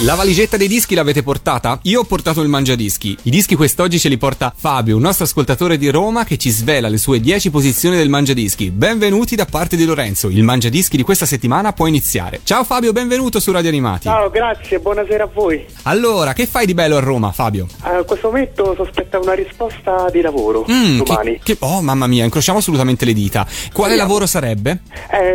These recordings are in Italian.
La valigetta dei dischi l'avete portata? Io ho portato il mangiadischi. I dischi quest'oggi ce li porta Fabio, un nostro ascoltatore di Roma che ci svela le sue 10 posizioni del mangiadischi. Benvenuti da parte di Lorenzo. Il mangiadischi di questa settimana può iniziare. Ciao Fabio, benvenuto su Radio Animati. Ciao, grazie, buonasera a voi. Allora, che fai di bello a Roma, Fabio? A questo momento sospetta una risposta di lavoro Mm, domani. che, che- oh, mamma mia, incrociamo assolutamente le dita. Quale Speriamo. lavoro sarebbe?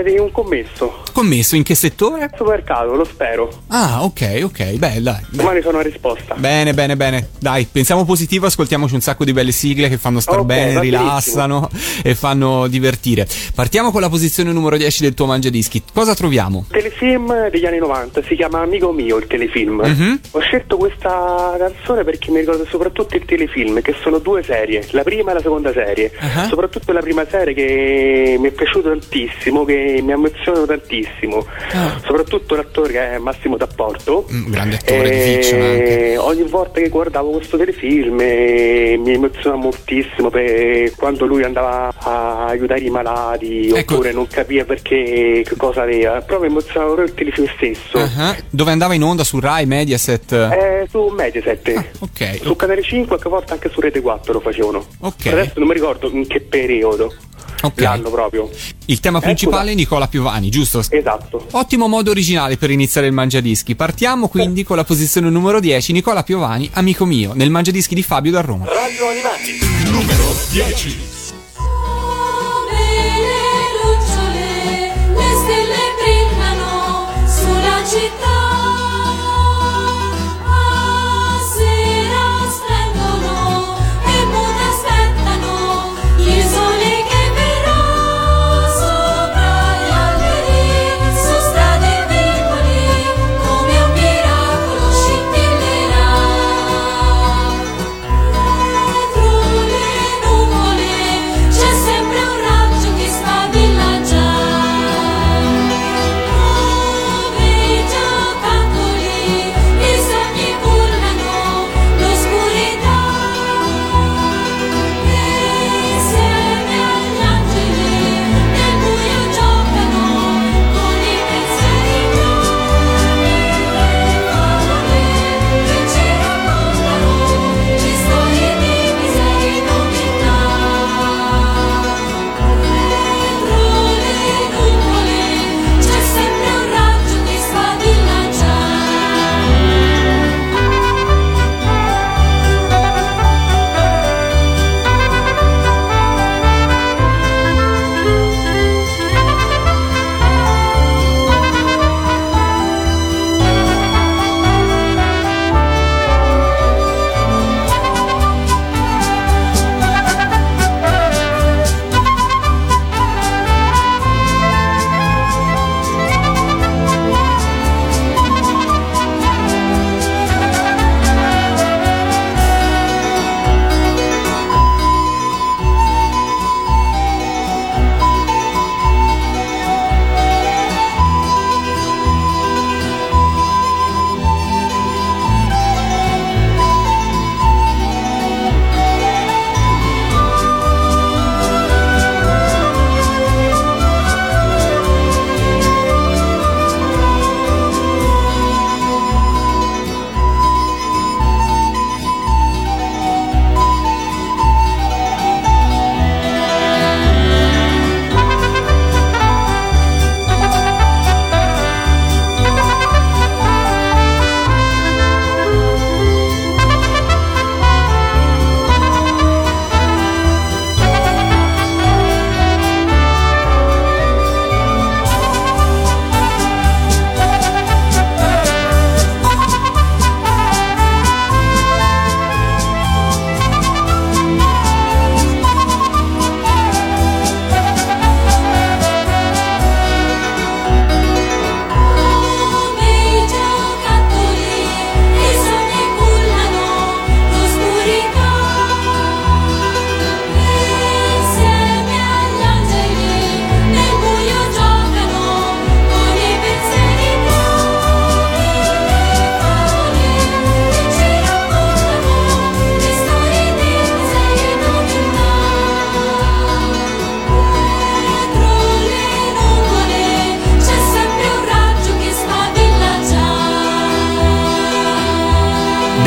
Di un commesso. Commesso in che settore? Supermercato, lo spero. Ah, ok, ok, beh, dai. Domani sono una risposta. Bene, bene, bene. Dai, pensiamo positivo, ascoltiamoci un sacco di belle sigle che fanno star Ok, bene, rilassano e fanno divertire. Partiamo con la posizione numero 10 del tuo mangiadischi. Cosa troviamo? Telefilm degli anni 90, si chiama Amico mio il telefilm. Mhm. Ho scelto questa canzone perché mi ricorda soprattutto il telefilm, che sono due serie, la prima e la seconda serie. Ah. Soprattutto la prima serie che mi è piaciuta tantissimo, che mi ha emozionato tantissimo. Ah. Soprattutto l'attore che è Massimo D'Apporto. Mm, grande attore di fiction anche. Eh, ogni volta che guardavo questo telefilm eh, mi emozionava moltissimo per quando lui andava a aiutare i malati Ecco. oppure non capiva perché che cosa aveva proprio emozionava proprio il telefilm stesso Ah, Dove andava in onda su Rai, Mediaset? Eh, su Mediaset Ah, ok. su Canale 5 qualche volta anche su Rete 4 lo facevano Ok. adesso non mi ricordo in che periodo Ok. l'anno proprio Il tema principale è Nicola Piovani, giusto? esatto Ottimo modo originale per iniziare il Mangiadischi. Partiamo quindi con la posizione numero 10, Nicola Piovani, amico mio, nel Mangiadischi di Fabio da Roma. Radio Animati. Numero 10.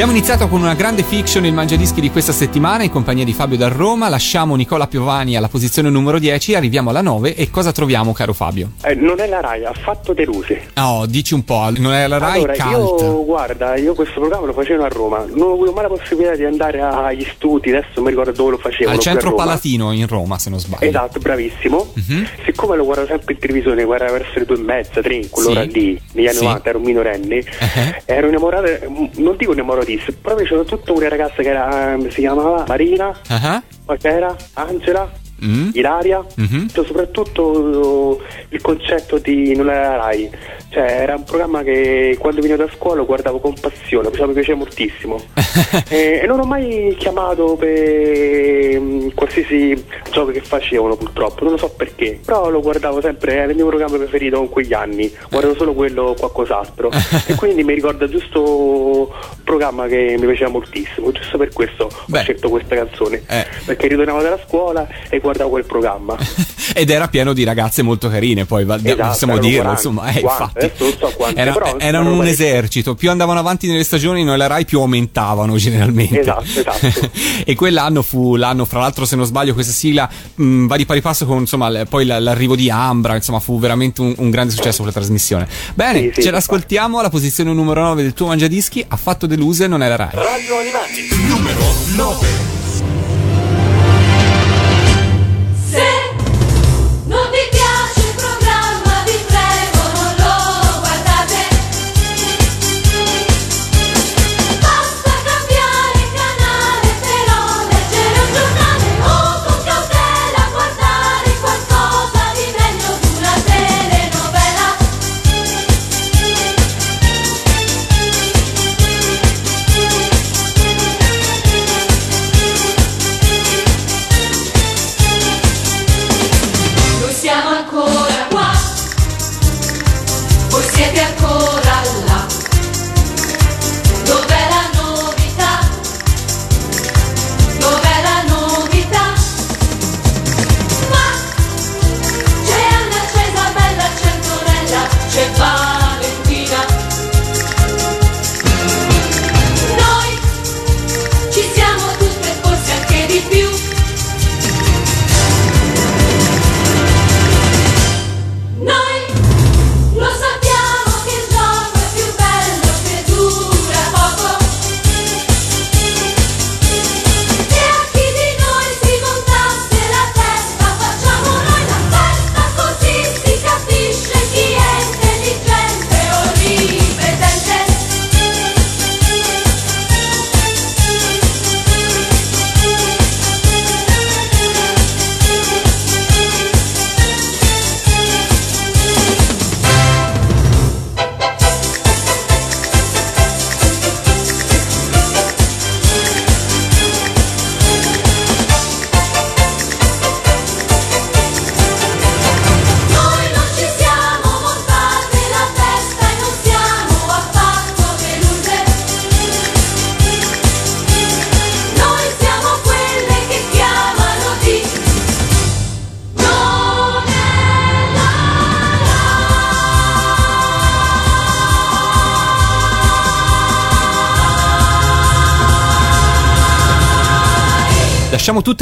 Abbiamo iniziato con una grande fiction il Mangiadischi di questa settimana in compagnia di Fabio da Roma, lasciamo Nicola Piovani alla posizione numero 10, arriviamo alla 9 e cosa troviamo caro Fabio? Eh, non è la Rai, ha fatto deluse. Oh, dici un po', non è la Rai allora, cult. io guarda, io questo programma lo facevo a Roma, non ho avuto mai la possibilità di andare agli studi, adesso non mi ricordo dove lo facevo. Al centro. Palatino in Roma, se non sbaglio. Esatto, bravissimo. Mhm. Siccome lo guardo sempre in televisione, guarda verso le due e mezza, tre, quell'ora Sì. lì, negli anni Sì. 90, ero un minorenne, Eh. ero innamorato, non dico innamoratissimo, proprio c'era tutta una ragazza che era, si chiamava Marina, Ah, poi c'era Angela, Mm. Ilaria, Mhm. Cioè, soprattutto il concetto di non era Rai, cioè era un programma che quando venivo da scuola guardavo con passione, cioè, mi piaceva moltissimo e, e non ho mai chiamato per mm, qualsiasi gioco che facevano purtroppo, non lo so perché, però lo guardavo sempre, era il mio programma preferito in quegli anni, guardavo solo quello o qualcos'altro e quindi mi ricorda giusto un programma che mi piaceva moltissimo, giusto per questo Beh. ho scelto questa canzone, Eh. perché ritornavo dalla scuola e guardavo quel programma. Ed era pieno di ragazze molto carine, poi Esatto, possiamo dirlo, 40, insomma, eh, 40, infatti. Adesso non so quante, Era- però erano un esercito, più andavano avanti nelle stagioni, noi la Rai più aumentavano generalmente. Esatto, esatto. e quell'anno fu l'anno, fra l'altro, se non sbaglio, questa sigla mh, va di pari passo con insomma, le- poi l- l'arrivo di Ambra, insomma, fu veramente un, un grande successo quella trasmissione. Bene, Sì, sì, ce l'ascoltiamo alla posizione numero 9 del tuo Mangiadischi, ha fatto deluse, non è la Rai. Radio Animati, numero 9.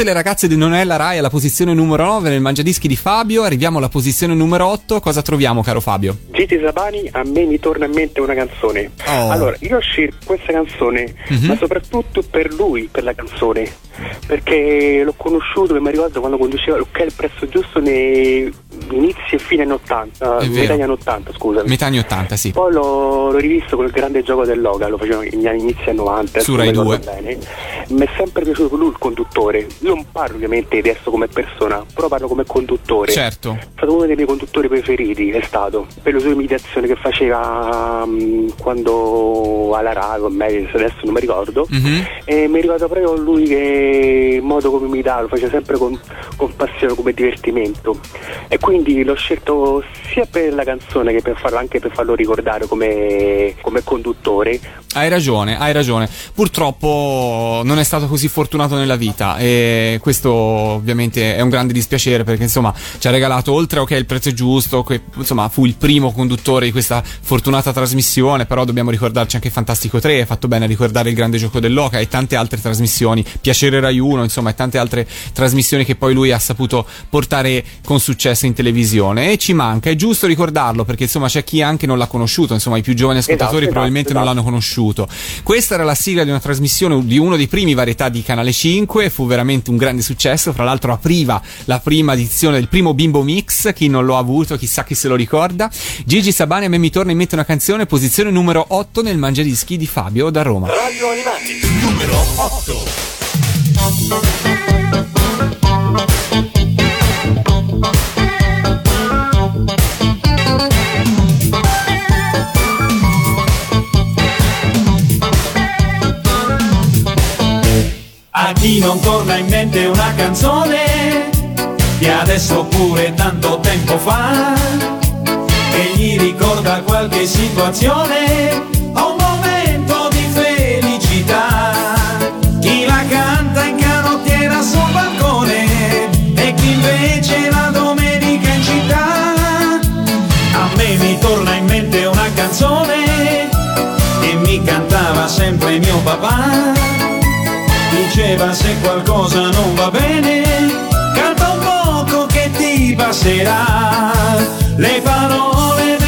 Tutte le ragazze di Non è la Rai alla posizione numero 9 nel Mangiadischi di Fabio, arriviamo alla posizione numero 8, cosa troviamo caro Fabio? Gigi Sabani a me mi torna in mente una canzone. Oh. Allora, io ho scelto questa canzone, Mhm. ma soprattutto per lui, per la canzone. Perché l'ho conosciuto mi ricordo quando conduceva l'Hotel Presso Giusto nei inizi e fine anni 80, È metà anni 80, scusami. Metà anni 80, sì. Poi l'ho, l'ho rivisto con il grande gioco dell'Oga, lo facevano negli anni inizi anni 90. Su Rai non mi ricordo 2. Bene. Mi è sempre piaciuto lui il conduttore. Non parlo ovviamente adesso come persona, però parlo come conduttore. Certo. È stato uno dei miei conduttori preferiti, è stato, per le sue imitazioni che faceva mm, quando alla me, adesso non mi ricordo. Mhm. E mi ricordo proprio lui che modo come imitava, lo faceva sempre con, con passione, come divertimento. E quindi l'ho scelto sia per la canzone che per farlo, anche per farlo ricordare come, come conduttore. Hai ragione, hai ragione. Purtroppo non è stato così fortunato nella vita e questo ovviamente è un grande dispiacere perché insomma ci ha regalato oltre a ok il prezzo giusto, che insomma fu il primo conduttore di questa fortunata trasmissione, però dobbiamo ricordarci anche Fantastico 3, è fatto bene a ricordare il grande gioco dell'Oca e tante altre trasmissioni, Piacere Rai 1, insomma e tante altre trasmissioni che poi lui ha saputo portare con successo in televisione e ci manca, è giusto ricordarlo perché insomma c'è chi anche non l'ha conosciuto, insomma i più giovani ascoltatori Esatto, probabilmente esatto, non l'hanno conosciuto. Questa era la sigla di una trasmissione di uno dei primi varietà di Canale 5, fu veramente un grande successo, fra l'altro apriva la prima edizione del primo Bimbo Mix, chi non lo ha avuto chissà chi se lo ricorda. Gigi Sabani a me mi torna in mente una canzone, posizione numero 8 nel Mangiadischi di Fabio da Roma. Radio Animati, numero 8. Non torna in mente una canzone di adesso oppure tanto tempo fa che gli ricorda qualche situazione o un momento di felicità. Chi la canta in canottiera sul balcone e chi invece la domenica in città. A me mi torna in mente una canzone che mi cantava sempre mio papà diceva se qualcosa non va bene, canta un poco che ti passerà. Le parole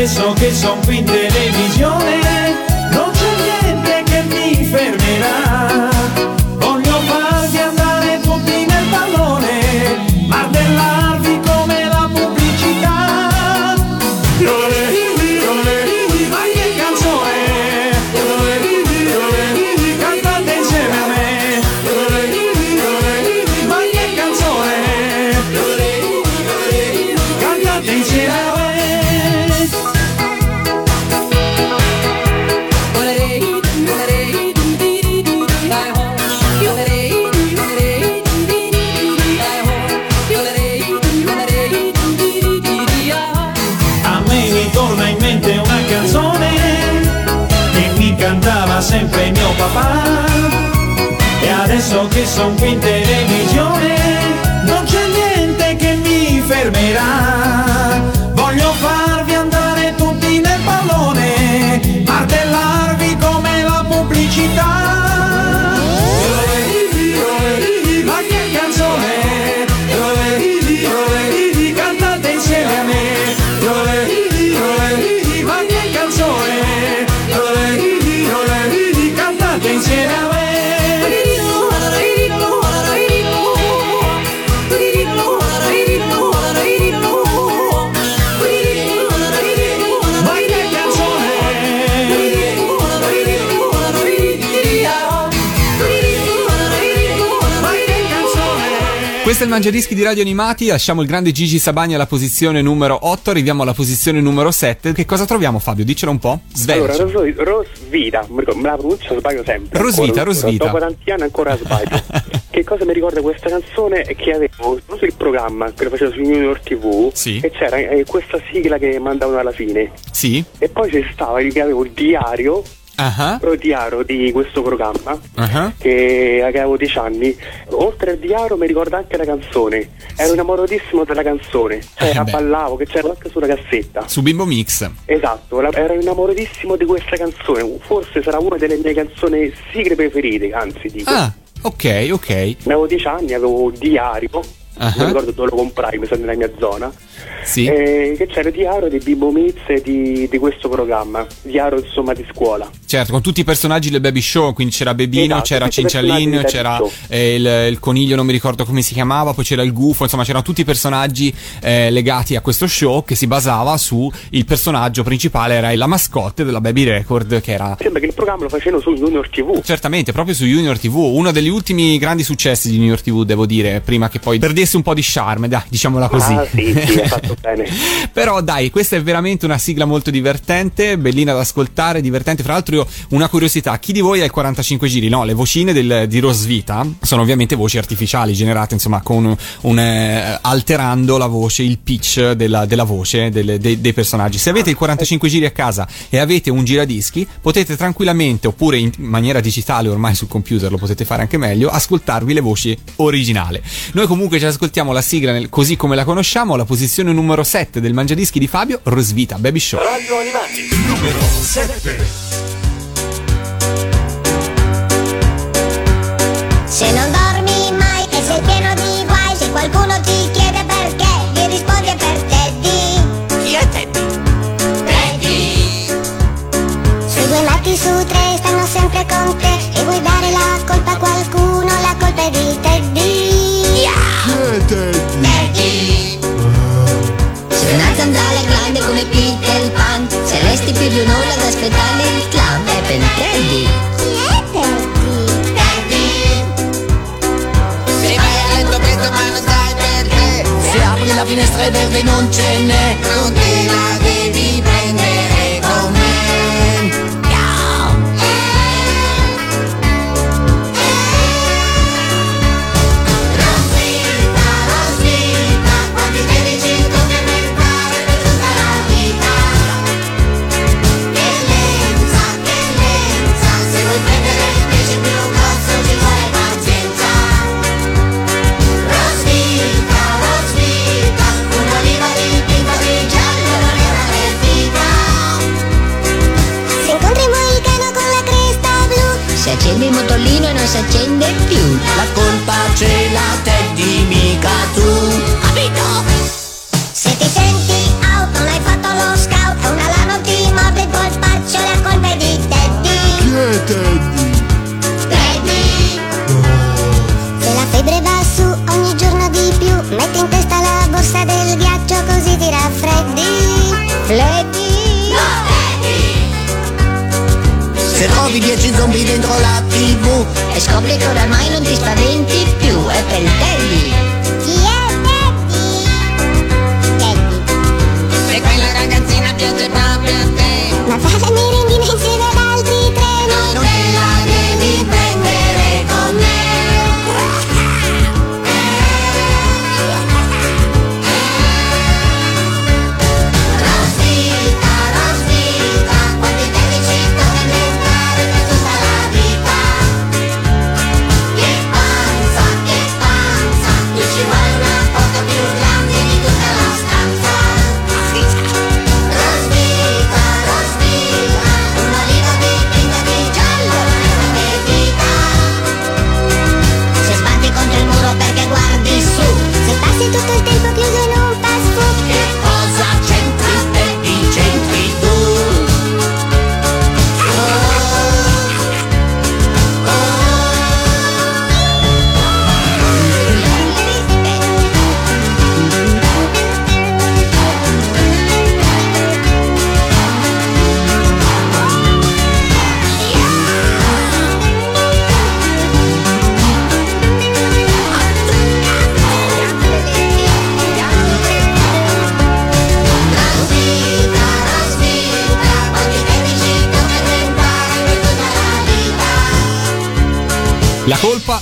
E adesso che son qui in televisione Questo è il Mangiadischi di Radio Animati, lasciamo il grande Gigi Sabani alla posizione numero 8, arriviamo alla posizione numero 7. Che cosa troviamo Fabio? Diccelo un po'. Allora, Svelaci. Ros- Rosvita, me la pronuncio sbaglio sempre. Rosvita, Ancora, Rosvita. Dopo tanti anni ancora sbaglio. che cosa mi ricorda questa canzone? È che avevo so il programma che lo facevo su Junior TV Sì. e c'era eh, questa sigla che mandavano alla fine. Sì? E poi c'è stava avevo il diario, Pro diario di questo programma. ah. Che avevo 10 anni, oltre al diario mi ricorda anche la canzone. Ero innamoratissimo della canzone, cioè Eh la ballavo che c'era anche sulla cassetta. Su Bimbo Mix. Esatto, la- ero innamoratissimo di questa canzone. Forse sarà una delle mie canzoni sigle preferite, anzi dico. Ah, ok, ok. Avevo 10 anni, avevo diario Ah. non ricordo dove lo comprai, mi sa nella mia zona. Sì. Eh, che c'era di Miz e di, di questo programma, Diaro insomma di scuola. Certo, con tutti i personaggi del Baby Show, quindi c'era Bebino, Esatto, c'era Cincialin, c'era eh, il, il coniglio, non mi ricordo come si chiamava, poi c'era il gufo, insomma c'erano tutti i personaggi eh, legati a questo show che si basava su il personaggio principale, era la mascotte della Baby Record che era Sembra che il programma lo facevano su Junior TV. Certamente, proprio su Junior TV, uno degli ultimi grandi successi di Junior TV, devo dire, prima che poi perdesse un po' di charme, dai, diciamola così. Ah sì, sì, fatto bene. Però dai, questa è veramente una sigla molto divertente, bellina da ascoltare, divertente. Fra l'altro io una curiosità, chi di voi ha il 45 giri? No, le vocine del- di Rosvita sono ovviamente voci artificiali generate, insomma, con un, eh, alterando la voce, il pitch della, della voce delle- dei, dei personaggi. Se avete il 45 giri a casa e avete un giradischi, potete tranquillamente, oppure in maniera digitale ormai sul computer lo potete fare anche meglio, ascoltarvi le voci originali. Noi comunque ci ascoltiamo la sigla nel- così come la conosciamo, la posizione numero 7 del Mangiadischi di Fabio, Rosvita Baby Show. Radio Animati, numero 7. Se non dormi mai e sei pieno di guai, se qualcuno ti chiede perché, gli rispondi è per Teddy. Chi è Teddy? Teddy. Se due matti su tre stanno sempre con te e vuoi dare la colpa a qualcuno, aspettare il clown È per Teddy Chi è Teddy? Teddy Se vai a letto presto ma non sai perché Se apri la finestra è verde non ce n'è Non te la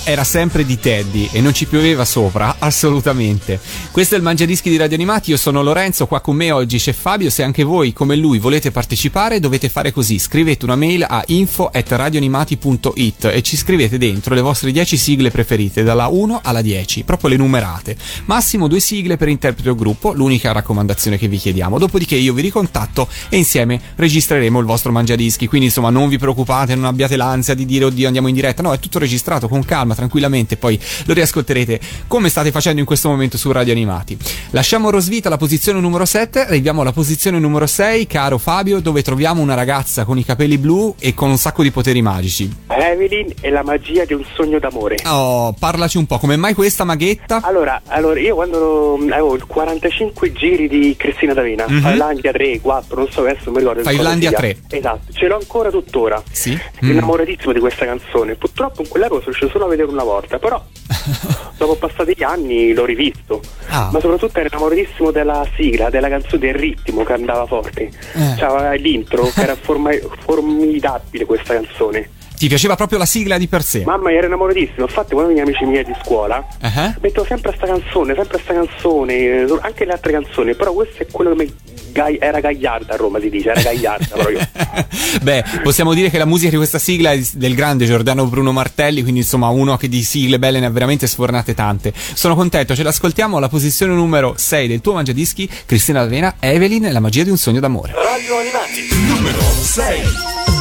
era sempre di Teddy e non ci pioveva sopra, assolutamente. Questo è il Mangiadischi di Radio Animati, io sono Lorenzo, qua con me oggi c'è Fabio, se anche voi come lui volete partecipare dovete fare così, scrivete una mail a info@radioanimati.it e ci scrivete dentro le vostre 10 sigle preferite, dalla 1 alla 10, proprio le numerate. Massimo due sigle per interprete o gruppo, l'unica raccomandazione che vi chiediamo. Dopodiché io vi ricontatto e insieme registreremo il vostro Mangiadischi, quindi insomma non vi preoccupate, non abbiate l'ansia di dire oddio andiamo in diretta, no, è tutto registrato con calma, tranquillamente, poi lo riascolterete come state facendo in questo momento su Radio Animati. Lasciamo Rosvita alla posizione numero 7, arriviamo alla posizione numero 6, caro Fabio, dove troviamo una ragazza con i capelli blu e con un sacco di poteri magici. Evelyn e la magia di un sogno d'amore. Oh, parlaci un po', come mai questa maghetta? Allora, allora, io quando avevo il 45 giri di Cristina D'Avena, Mhm. Finlandia 3, 4, non so adesso non mi ricordo. Finlandia cosa 3. sia. Esatto, ce l'ho ancora tuttora. Sì? Mm. Innamoratissimo di questa canzone. Purtroppo in quell'epoca sono riuscito solo a vedere una volta, però dopo passati gli anni l'ho rivisto. Ah. Ma soprattutto ero innamoratissimo della sigla, della canzone, del ritmo che andava forte. Eh. Cioè, l'intro, che era forma- formidabile questa canzone. Ti piaceva proprio la sigla di per sé? Mamma, ero innamoratissimo. Infatti, quando i miei amici miei di scuola Eh? mettevo sempre sta canzone, sempre sta canzone, eh, anche le altre canzoni, però questo è quello che mi gai- era gagliarda a Roma si dice, era gagliarda proprio. Beh, possiamo dire che la musica di questa sigla è del grande Giordano Bruno Martelli, quindi insomma uno che di sigle belle ne ha veramente sfornate tante. Sono contento, ce l'ascoltiamo alla posizione numero 6 del tuo mangiadischi, Cristina D'Avena, Evelyn la magia di un sogno d'amore. Radio Animati, numero 6.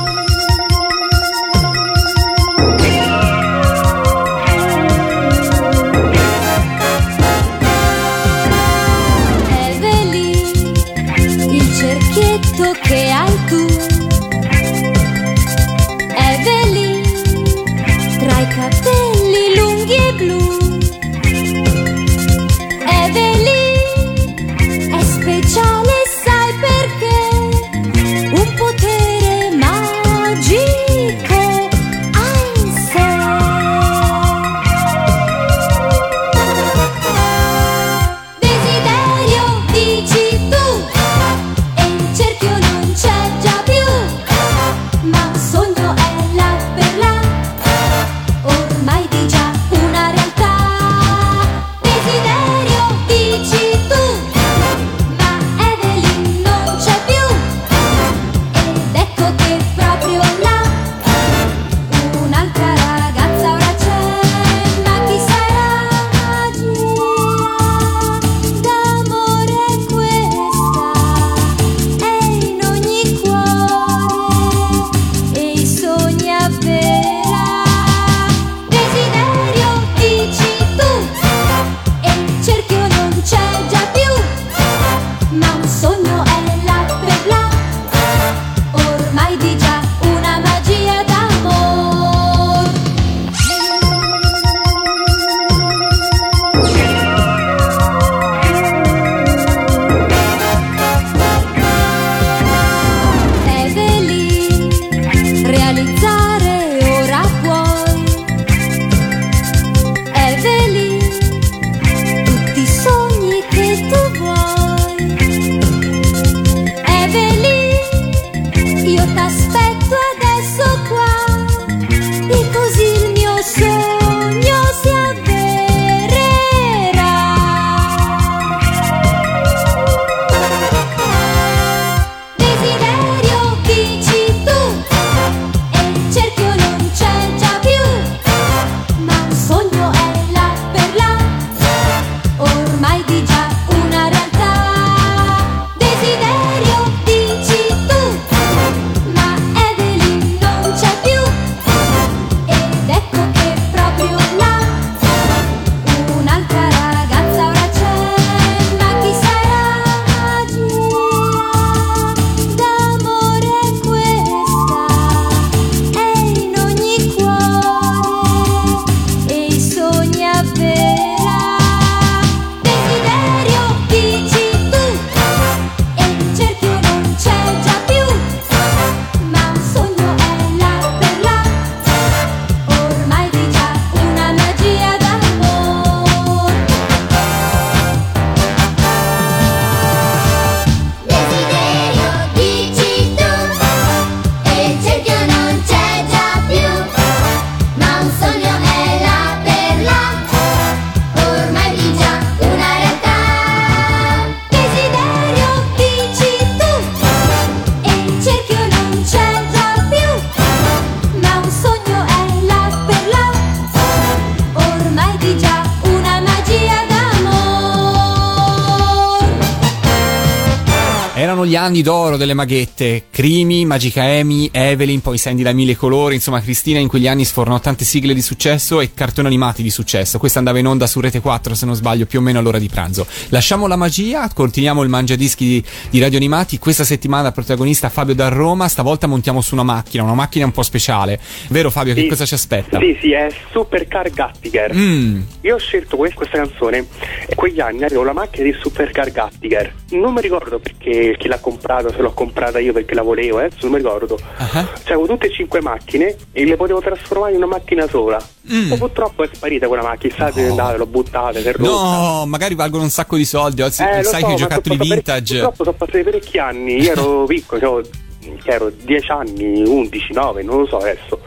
Anni d'oro delle maghette. Crimi, Magica Amy, Evelyn, poi Sandy da mille colori. Insomma, Cristina in quegli anni sfornò tante sigle di successo e cartoni animati di successo. Questa andava in onda su Rete 4, se non sbaglio, più o meno all'ora di pranzo. Lasciamo la magia, continuiamo il mangiadischi di, di radio animati. Questa settimana protagonista Fabio da Roma. Stavolta montiamo su una macchina, una macchina un po' speciale. Vero Fabio, che Sì. cosa ci aspetta? Sì, sì, è Supercar Gattiger. Mm. Io ho scelto que- questa canzone e quegli anni avevo la macchina di Supercar Gattiger. Non mi ricordo perché chi l'ha comprata, se l'ho comprata io perché la volevo, adesso non mi ricordo. Ah. Cioè, avevo tutte e cinque macchine e le potevo trasformare in una macchina sola. Mm. Purtroppo è sparita quella macchina, state andate, l'ho buttata, si rotta. No, magari valgono un sacco di soldi. Oggi Eh, sai so, che i giocattoli vintage. Purtroppo sono passati parecchi anni, io ero piccolo, cioè, ero 10 anni, 11, 9, non lo so adesso.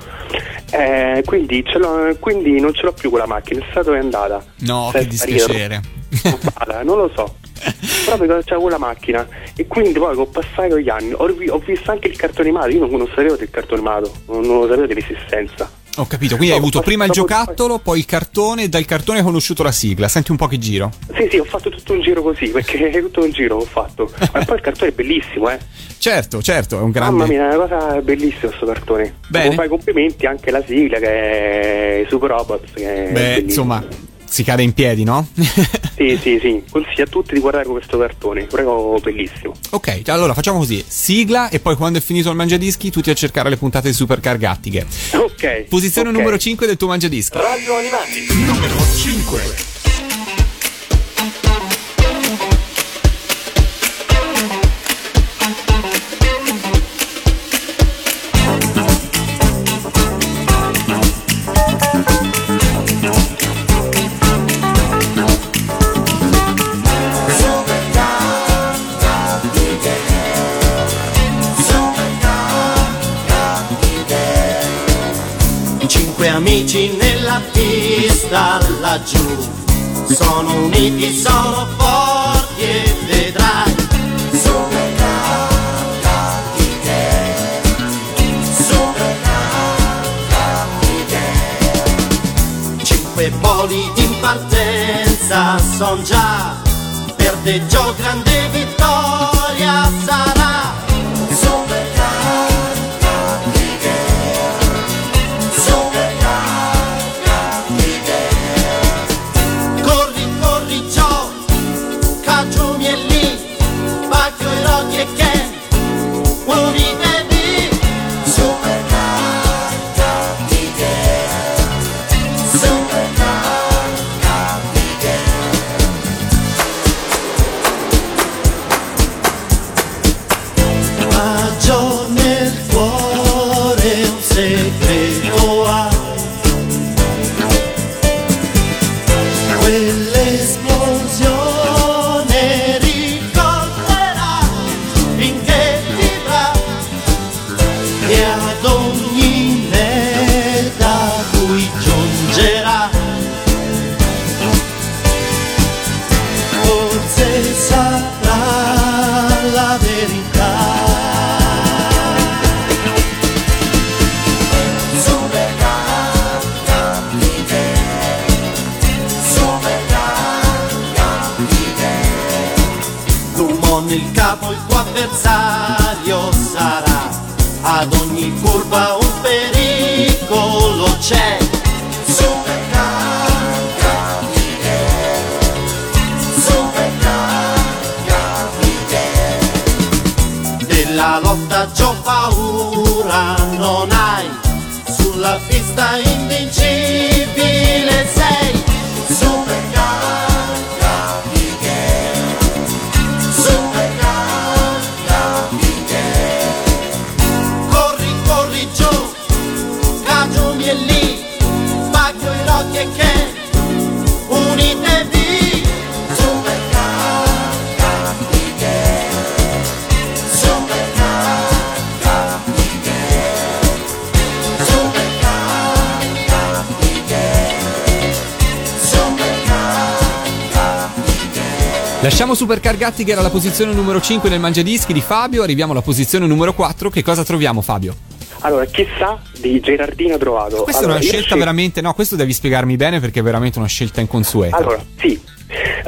Eh, quindi, ce l'ho- quindi non ce l'ho più quella macchina, è stato è andata. No, Se che dispiacere. non lo so. Proprio c'era quella macchina e quindi poi con passare degli anni ho, ho visto anche il cartone animato, io non, non sapevo del cartone animato, non, non lo sapevo dell'esistenza. Ho capito, quindi hai No, avuto poi- prima il giocattolo, poi il cartone dal cartone hai conosciuto la sigla. Senti un po' che giro. Sì, sì, ho fatto tutto un giro così, perché tutto un giro ho fatto. Ma poi il cartone è bellissimo, eh. Certo, certo, è un grande. Mamma mia, è una cosa bellissima questo cartone. Bene. Devo fare complimenti anche alla sigla che è Super Robots. Che è Beh, insomma, si cade in piedi, no? Sì, sì, sì. Consiglio a tutti di guardare questo cartone, prego, bellissimo. ok, allora facciamo così: sigla e poi quando è finito il mangiadischi, tutti a cercare le puntate di Supercar Gattighe. Ok. Posizione ok. numero 5 del tuo mangiadischi. Radio Animati, numero 5. Sono uniti, sono forti e vedrai. Super Super Cinque poli in partenza son già Per te Gio grande vittoria Lasciamo Supercar Gattigher alla posizione numero 5 nel mangiadischi di Fabio, arriviamo alla posizione numero 4. Che cosa troviamo, Fabio? Allora, chissà di Gerardino trovato. Questa allora, è una scelta scel- veramente. No, questo devi spiegarmi bene perché è veramente una scelta inconsueta. Allora, sì,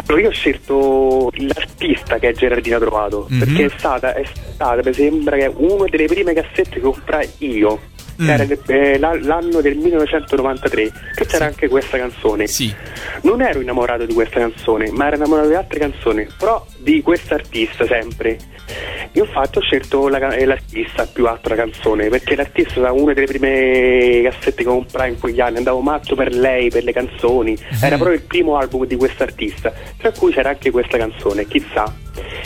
Allora io ho scelto l'artista che è Gerardina Trovato, Mhm. perché è stata, è stata, mi sembra che una delle prime cassette che comprai io. Mm. Era eh, la- l'anno del 1993, che c'era anche questa canzone. Sì. Non ero innamorato di questa canzone, ma ero innamorato di altre canzoni, però di quest'artista sempre. Io infatti ho scelto la eh, l'artista più altro la canzone, perché l'artista era una delle prime cassette che comprai in quegli anni, andavo matto per lei, per le canzoni, era proprio il primo album di quest'artista, tra cui c'era anche questa canzone, chissà.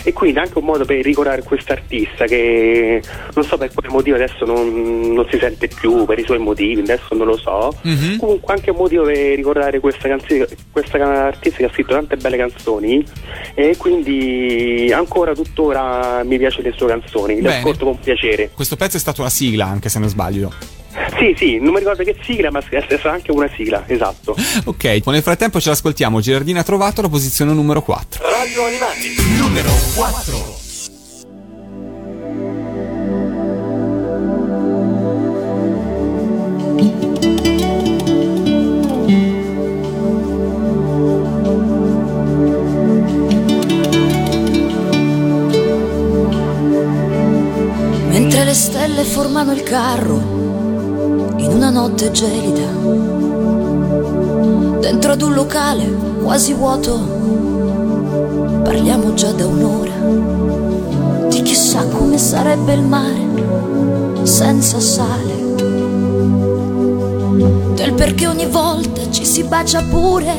E quindi anche un modo per ricordare quest'artista che non so per quale motivo adesso non, non si sente più, per i suoi motivi, adesso non lo so. Mhm. Comunque anche un motivo per ricordare questa, canzone, questa artista che ha scritto tante belle canzoni e quindi ancora tuttora mi piacciono le sue canzoni, le Bene. ascolto con piacere. Questo pezzo è stato la sigla, anche se non sbaglio. Sì, sì, non mi ricordo che sigla, ma è stata anche una sigla, esatto. Ok, nel frattempo ce l'ascoltiamo. Gerardina ha trovato la posizione numero 4. Radio Animati, numero 4. Mentre le stelle formano il carro in una notte gelida, dentro ad un locale quasi vuoto, parliamo già da un'ora di chissà come sarebbe il mare senza sale, del perché ogni volta ci si bacia pure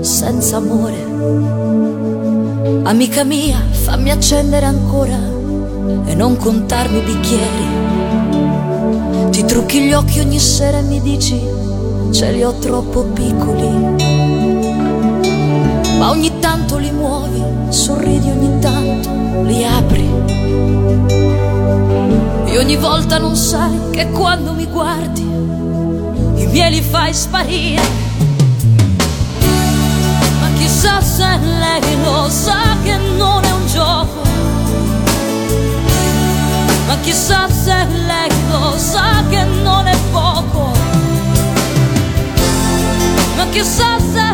senza amore. Amica mia, fammi accendere ancora e non contarmi i bicchieri. Ti trucchi gli occhi ogni sera e mi dici ce li ho troppo piccoli. Ma ogni tanto li muovi, sorridi ogni tanto, li apri. E ogni volta non sai che quando mi guardi i miei li fai sparire. Ma chissà se lei lo sa che non è un gioco. Ma chissà se lei lo sa che non è poco. Ma chissà se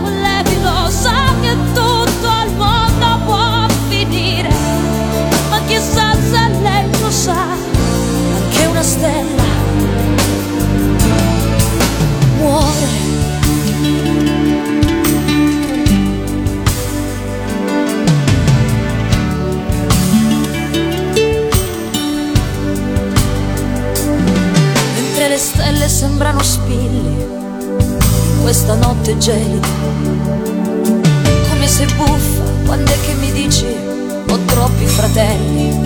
stelle sembrano spilli in questa notte gelida. Come sei buffa quando è che mi dici ho troppi fratelli.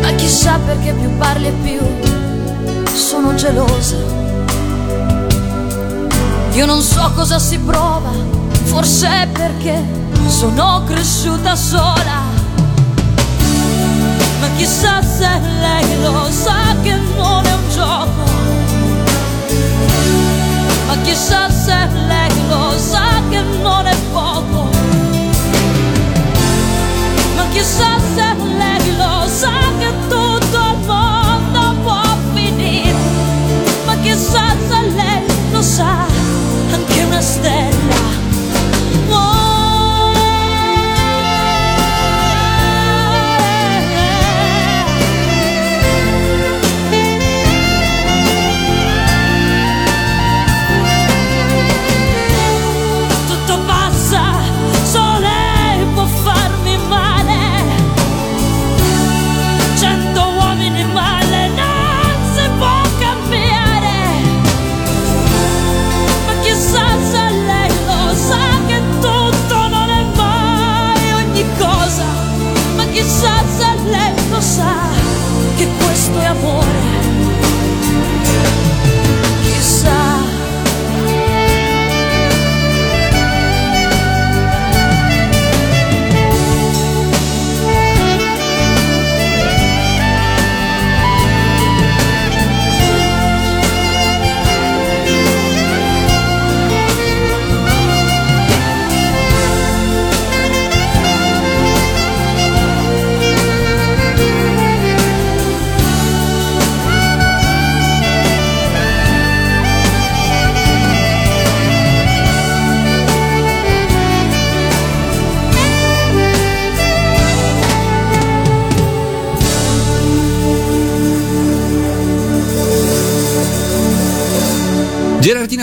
Ma chissà perché più parli e più sono gelosa. Io non so cosa si prova, forse è perché sono cresciuta sola. Ma chissà se lei lo sa che gioco. Ma chissà se lei lo sa che non è poco. Ma chissà se lei lo sa che tutto il mondo può finire. Ma chissà se lei lo sa, anche una stella.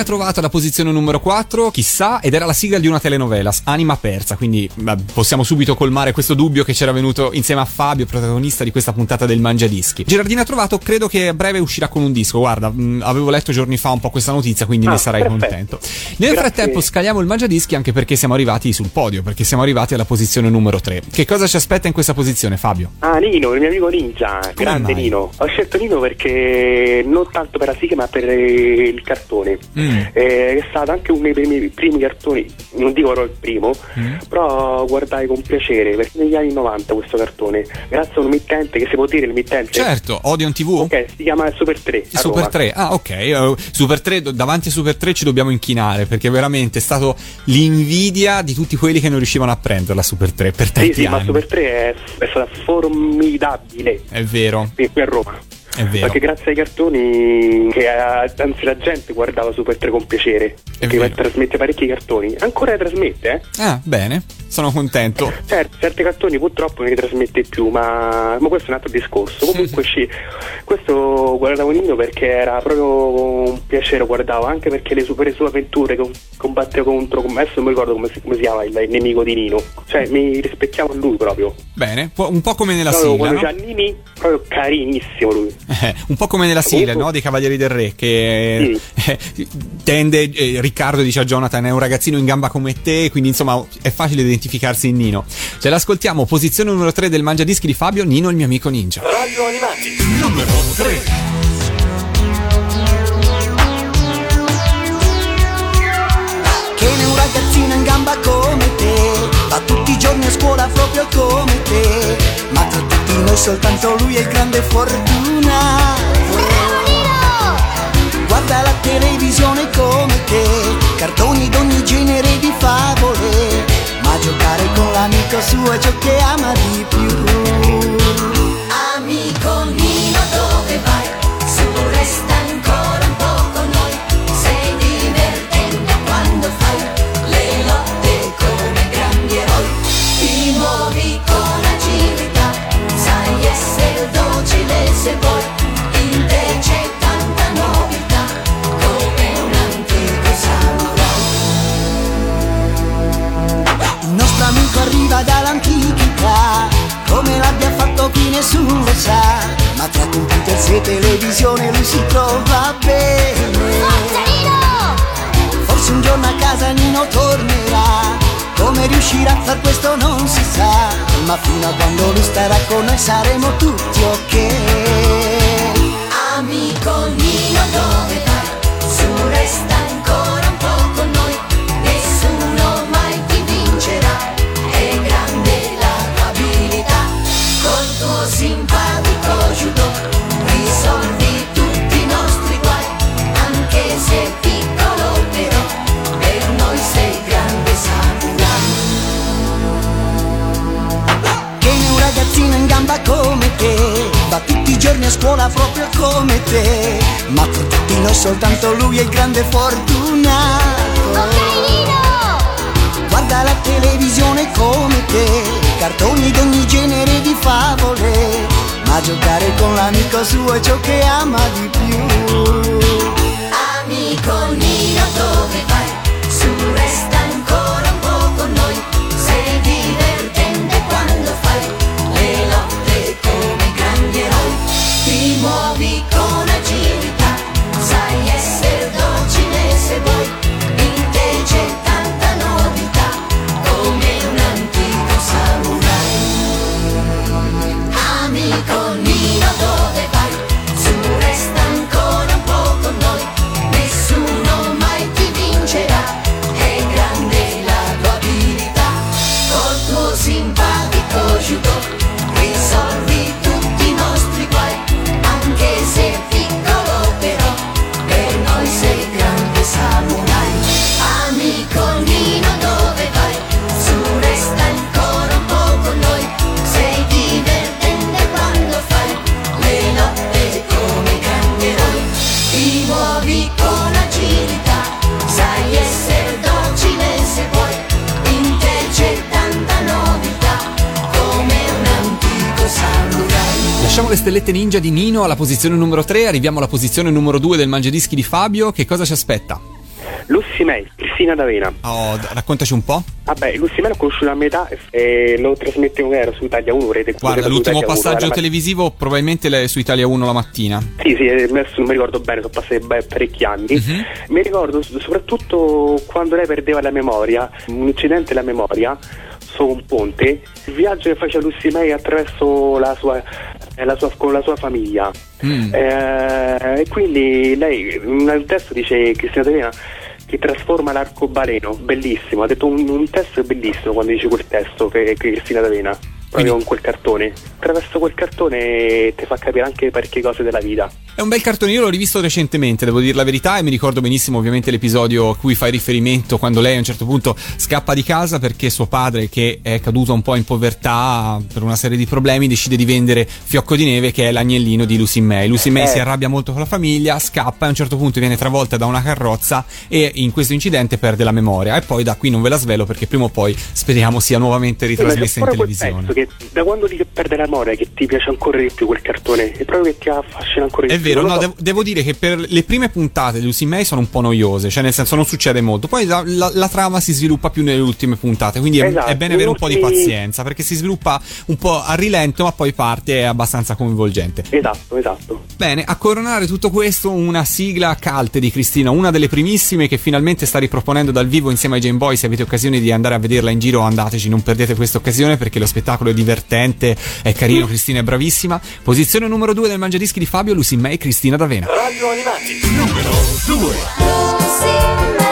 Trovato la posizione numero 4, chissà, ed era la sigla di una telenovela, Anima Persa, quindi beh, possiamo subito colmare questo dubbio che c'era venuto insieme a Fabio, protagonista di questa puntata del Mangiadischi. Gerardina ha trovato, credo che a breve uscirà con un disco, guarda, mh, avevo letto giorni fa un po' questa notizia, quindi Ah, ne sarai perfetto. contento. Nel Grazie. frattempo scaliamo il Mangiadischi anche perché siamo arrivati sul podio, perché siamo arrivati alla posizione numero 3. Che cosa ci aspetta in questa posizione, Fabio? Ah, Nino, il mio amico Ninja, grande mai? Nino. Ho scelto Nino perché non tanto per la sigla ma per il cartone. Mm. Eh, è stato anche uno dei primi, primi cartoni, non dico ero il primo, Mm. però guardai con piacere perché negli anni 90 questo cartone, grazie a un mittente che si può dire il mittente. Certo, Odeon TV? Ok, si chiama Super 3. a Super Roma. 3, ah ok, eh, Super 3, d- davanti a Super 3 ci dobbiamo inchinare perché veramente è stato l'invidia di tutti quelli che non riuscivano a prenderla Super 3 per Sì, tanti sì, ma anni. Super 3 è, è stata formidabile È vero, qui a Roma. È vero. Perché grazie ai cartoni, che eh, anzi la gente guardava Super 3 con piacere, perché vero. trasmette parecchi cartoni, ancora trasmette, eh? Ah, bene, sono contento. Certo, certi cartoni purtroppo non li trasmette più, ma, ma questo è un altro discorso. Comunque sì, questo guardavo Nino perché era proprio un piacere, guardavo, anche perché le super sue avventure con, combattere contro, adesso non mi ricordo come si, come si chiama il, il nemico di Nino, cioè mi rispecchiavo a lui proprio. Bene, un po' come nella Proprio sigla, quando no? c'ha Nini, proprio carinissimo lui. Eh, un po' come nella sigla, no? Dei Cavalieri del Re, che eh, tende, eh, Riccardo dice a Jonathan, è un ragazzino in gamba come te, quindi insomma è facile identificarsi in Nino. Ce l'ascoltiamo, posizione numero 3 del Mangiadischi di Fabio, Nino il mio amico ninja. Radio Animati. Numero 3. che ne un ragazzino in gamba come te va tutti i giorni a scuola proprio come te ma tra tutti noi soltanto lui è il grande fortuna guarda la televisione come te cartoni d'ogni genere di favole giocare con l'amico suo ciò che ama di più far questo non si sa, ma fino a quando lui starà con noi saremo tutti ok. Amico Nino scuola proprio come te. Ma tra tutti noi soltanto lui è il grande fortunato. Guarda la televisione come te. Cartoni d'ogni genere di favole. Ma giocare con l'amico suo è ciò che ama di più. Amico Nino dove vai? Su resta Stellette ninja di Nino alla posizione numero 3, arriviamo alla posizione numero 2 del Mangiadischi di Fabio, che cosa ci aspetta? Lucy May, Cristina D'Avena. Oh, raccontaci un po'. Vabbè, Lucy May l'ho conosciuta a metà e lo trasmettevo che era su Italia 1, rete Guarda, l'ultimo 1, passaggio era- televisivo probabilmente le- su Italia 1 la mattina. Sì, sì, adesso non mi ricordo bene, sono passati parecchi anni. Mhm. Mi ricordo soprattutto quando lei perdeva la memoria, un incidente della memoria su un ponte, il viaggio che faceva Lucy May attraverso la sua, eh, la sua- con la sua famiglia. Mm. Eh, e quindi lei nel testo dice Cristina D'Avena che trasforma l'arcobaleno, bellissimo, ha detto un, un testo bellissimo quando dice quel testo che, che Cristina D'Avena. Proprio con quel cartone. Attraverso quel cartone ti fa capire anche parecchie cose della vita. È un bel cartone, io l'ho rivisto recentemente, devo dire la verità, e mi ricordo benissimo ovviamente l'episodio a cui fai riferimento quando lei a un certo punto scappa di casa perché suo padre, che è caduto un po' in povertà per una serie di problemi, decide di vendere Fiocco di Neve, che è l'agnellino di Lucy May. Lucy May Eh. si arrabbia molto con la famiglia, scappa e a un certo punto viene travolta da una carrozza e in questo incidente perde la memoria. E poi da qui non ve la svelo perché prima o poi speriamo sia nuovamente ritrasmessa in televisione. quel pezzo che da quando ti perde la memoria che ti piace ancora di più quel cartone, è proprio che ti affascina ancora di È più. vero, Non no, so. devo, devo dire che per le prime puntate di Lucy May sono un po' noiose, cioè nel senso non succede molto. Poi la, la- la trama si sviluppa più nelle ultime puntate, quindi è, Esatto, è bene avere un po' di pazienza perché si sviluppa un po' a rilento, ma poi parte è abbastanza coinvolgente. Esatto, esatto. Bene, a coronare tutto questo una sigla calte di Cristina, una delle primissime che finalmente sta riproponendo dal vivo insieme ai Game Boy. Se avete occasione di andare a vederla in giro, andateci, non perdete questa occasione perché lo spettacolo è divertente, è carino, Cristina è bravissima. Posizione numero 2 del Mangiadischi di Fabio, Lucy May, Cristina D'Avena. Radio Animati numero 2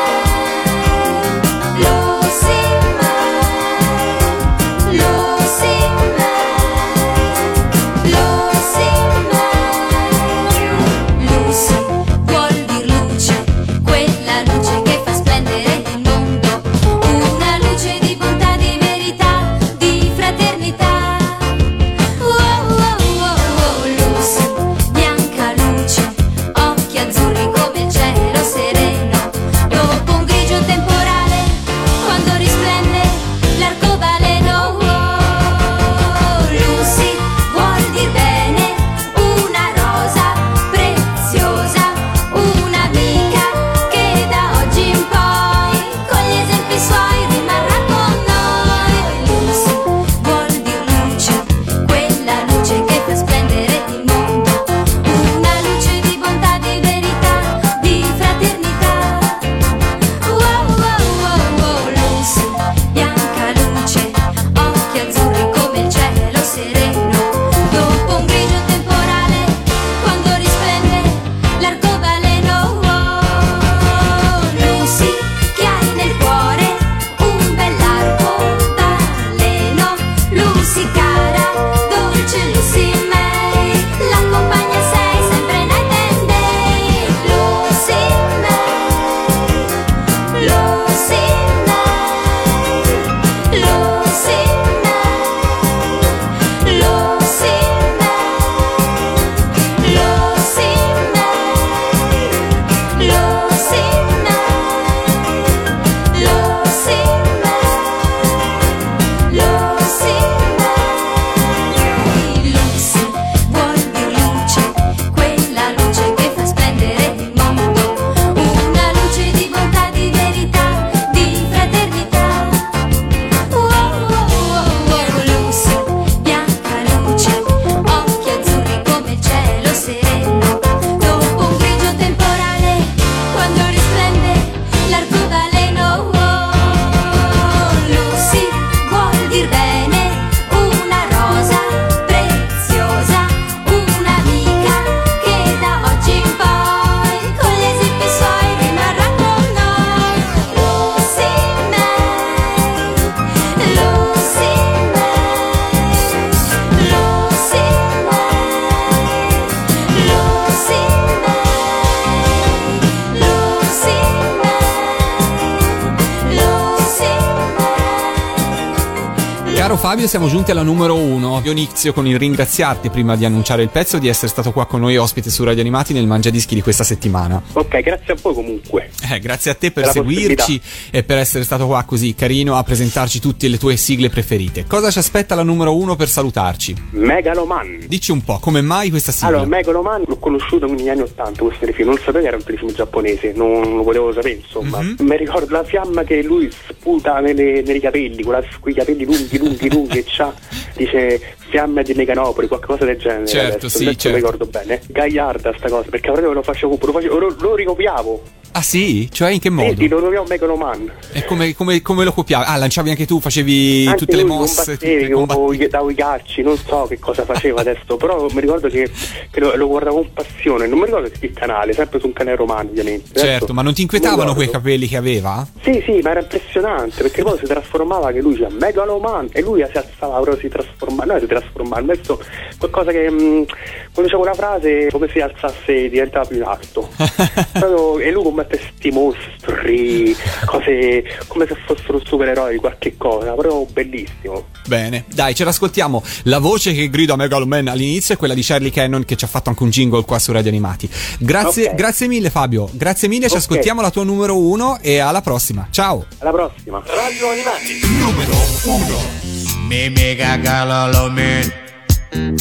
siamo giunti alla numero uno. Io inizio con il ringraziarti prima di annunciare il pezzo di essere stato qua con noi ospite su Radio Animati nel Mangiadischi di questa settimana. Ok, grazie a voi comunque. Eh, grazie a te per Per seguirci e per essere stato qua così carino a presentarci tutte le tue sigle preferite. Cosa ci aspetta la numero uno per salutarci? Megaloman. Dici un po', come mai questa sigla? Allora, Megaloman l'ho conosciuto negli anni 80 questo telefilm, non sapevo che era un telefilm giapponese, non lo volevo sapere insomma. Mhm. Mi ricordo la fiamma che lui sputa nelle- nei capelli, con la- quei capelli lunghi, lunghi, lunghi c'ha, dice fiamma di Meganopoli, qualcosa del genere. Certo, adesso, sì, adesso certo. mi ricordo bene. Gagliarda sta cosa, perché proprio lo facevo, lo, facevo, lo, lo ricopiavo. Ah sì? Cioè in che Sì, modo? sì, lo ricopiavo Megaloman. E come, come- come lo copiavi? Ah, lanciavi anche tu, facevi Anche tutte le mosse, tutte combattevi, davo i calci, non so che cosa faceva adesso, però mi ricordo che, che lo, lo guardavo con passione, non mi ricordo il canale, sempre su un canale romano ovviamente. Adesso Certo, ma non ti inquietavano quei capelli che aveva? Sì, sì, ma era impressionante perché poi si trasformava che lui c'era Megaloman e lui si alzava, però si trasformava, no, si trasformava, adesso qualcosa che mh, quando c'è una frase come se alzasse diventava più in alto. E lui commette sti mostri, cose come se fossero supereroi, qualche cosa, proprio bellissimo. Bene, dai, ce l'ascoltiamo. La voce che grida Megaloman all'inizio è quella di Charlie Cannon che ci ha fatto anche un jingle qua su Radio Animati. Grazie, Ok. grazie mille Fabio, grazie mille, ci Ok. ascoltiamo la tua numero uno e alla prossima. Ciao! Alla prossima. Radio Animati, numero uno. Me mega galolomen,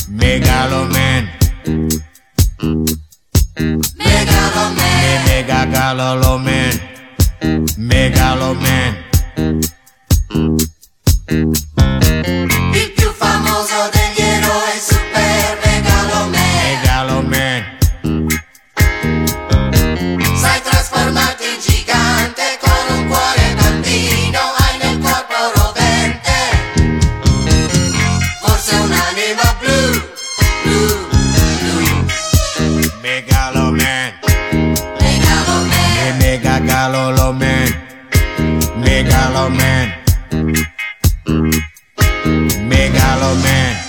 megalomen. Megalomen. Me mega galolomen, Megaloman, Megaloman, Megaloman.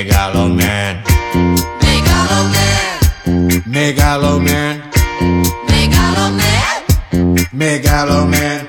Megaloman, Megaloman, Megaloman, Megaloman, Megaloman,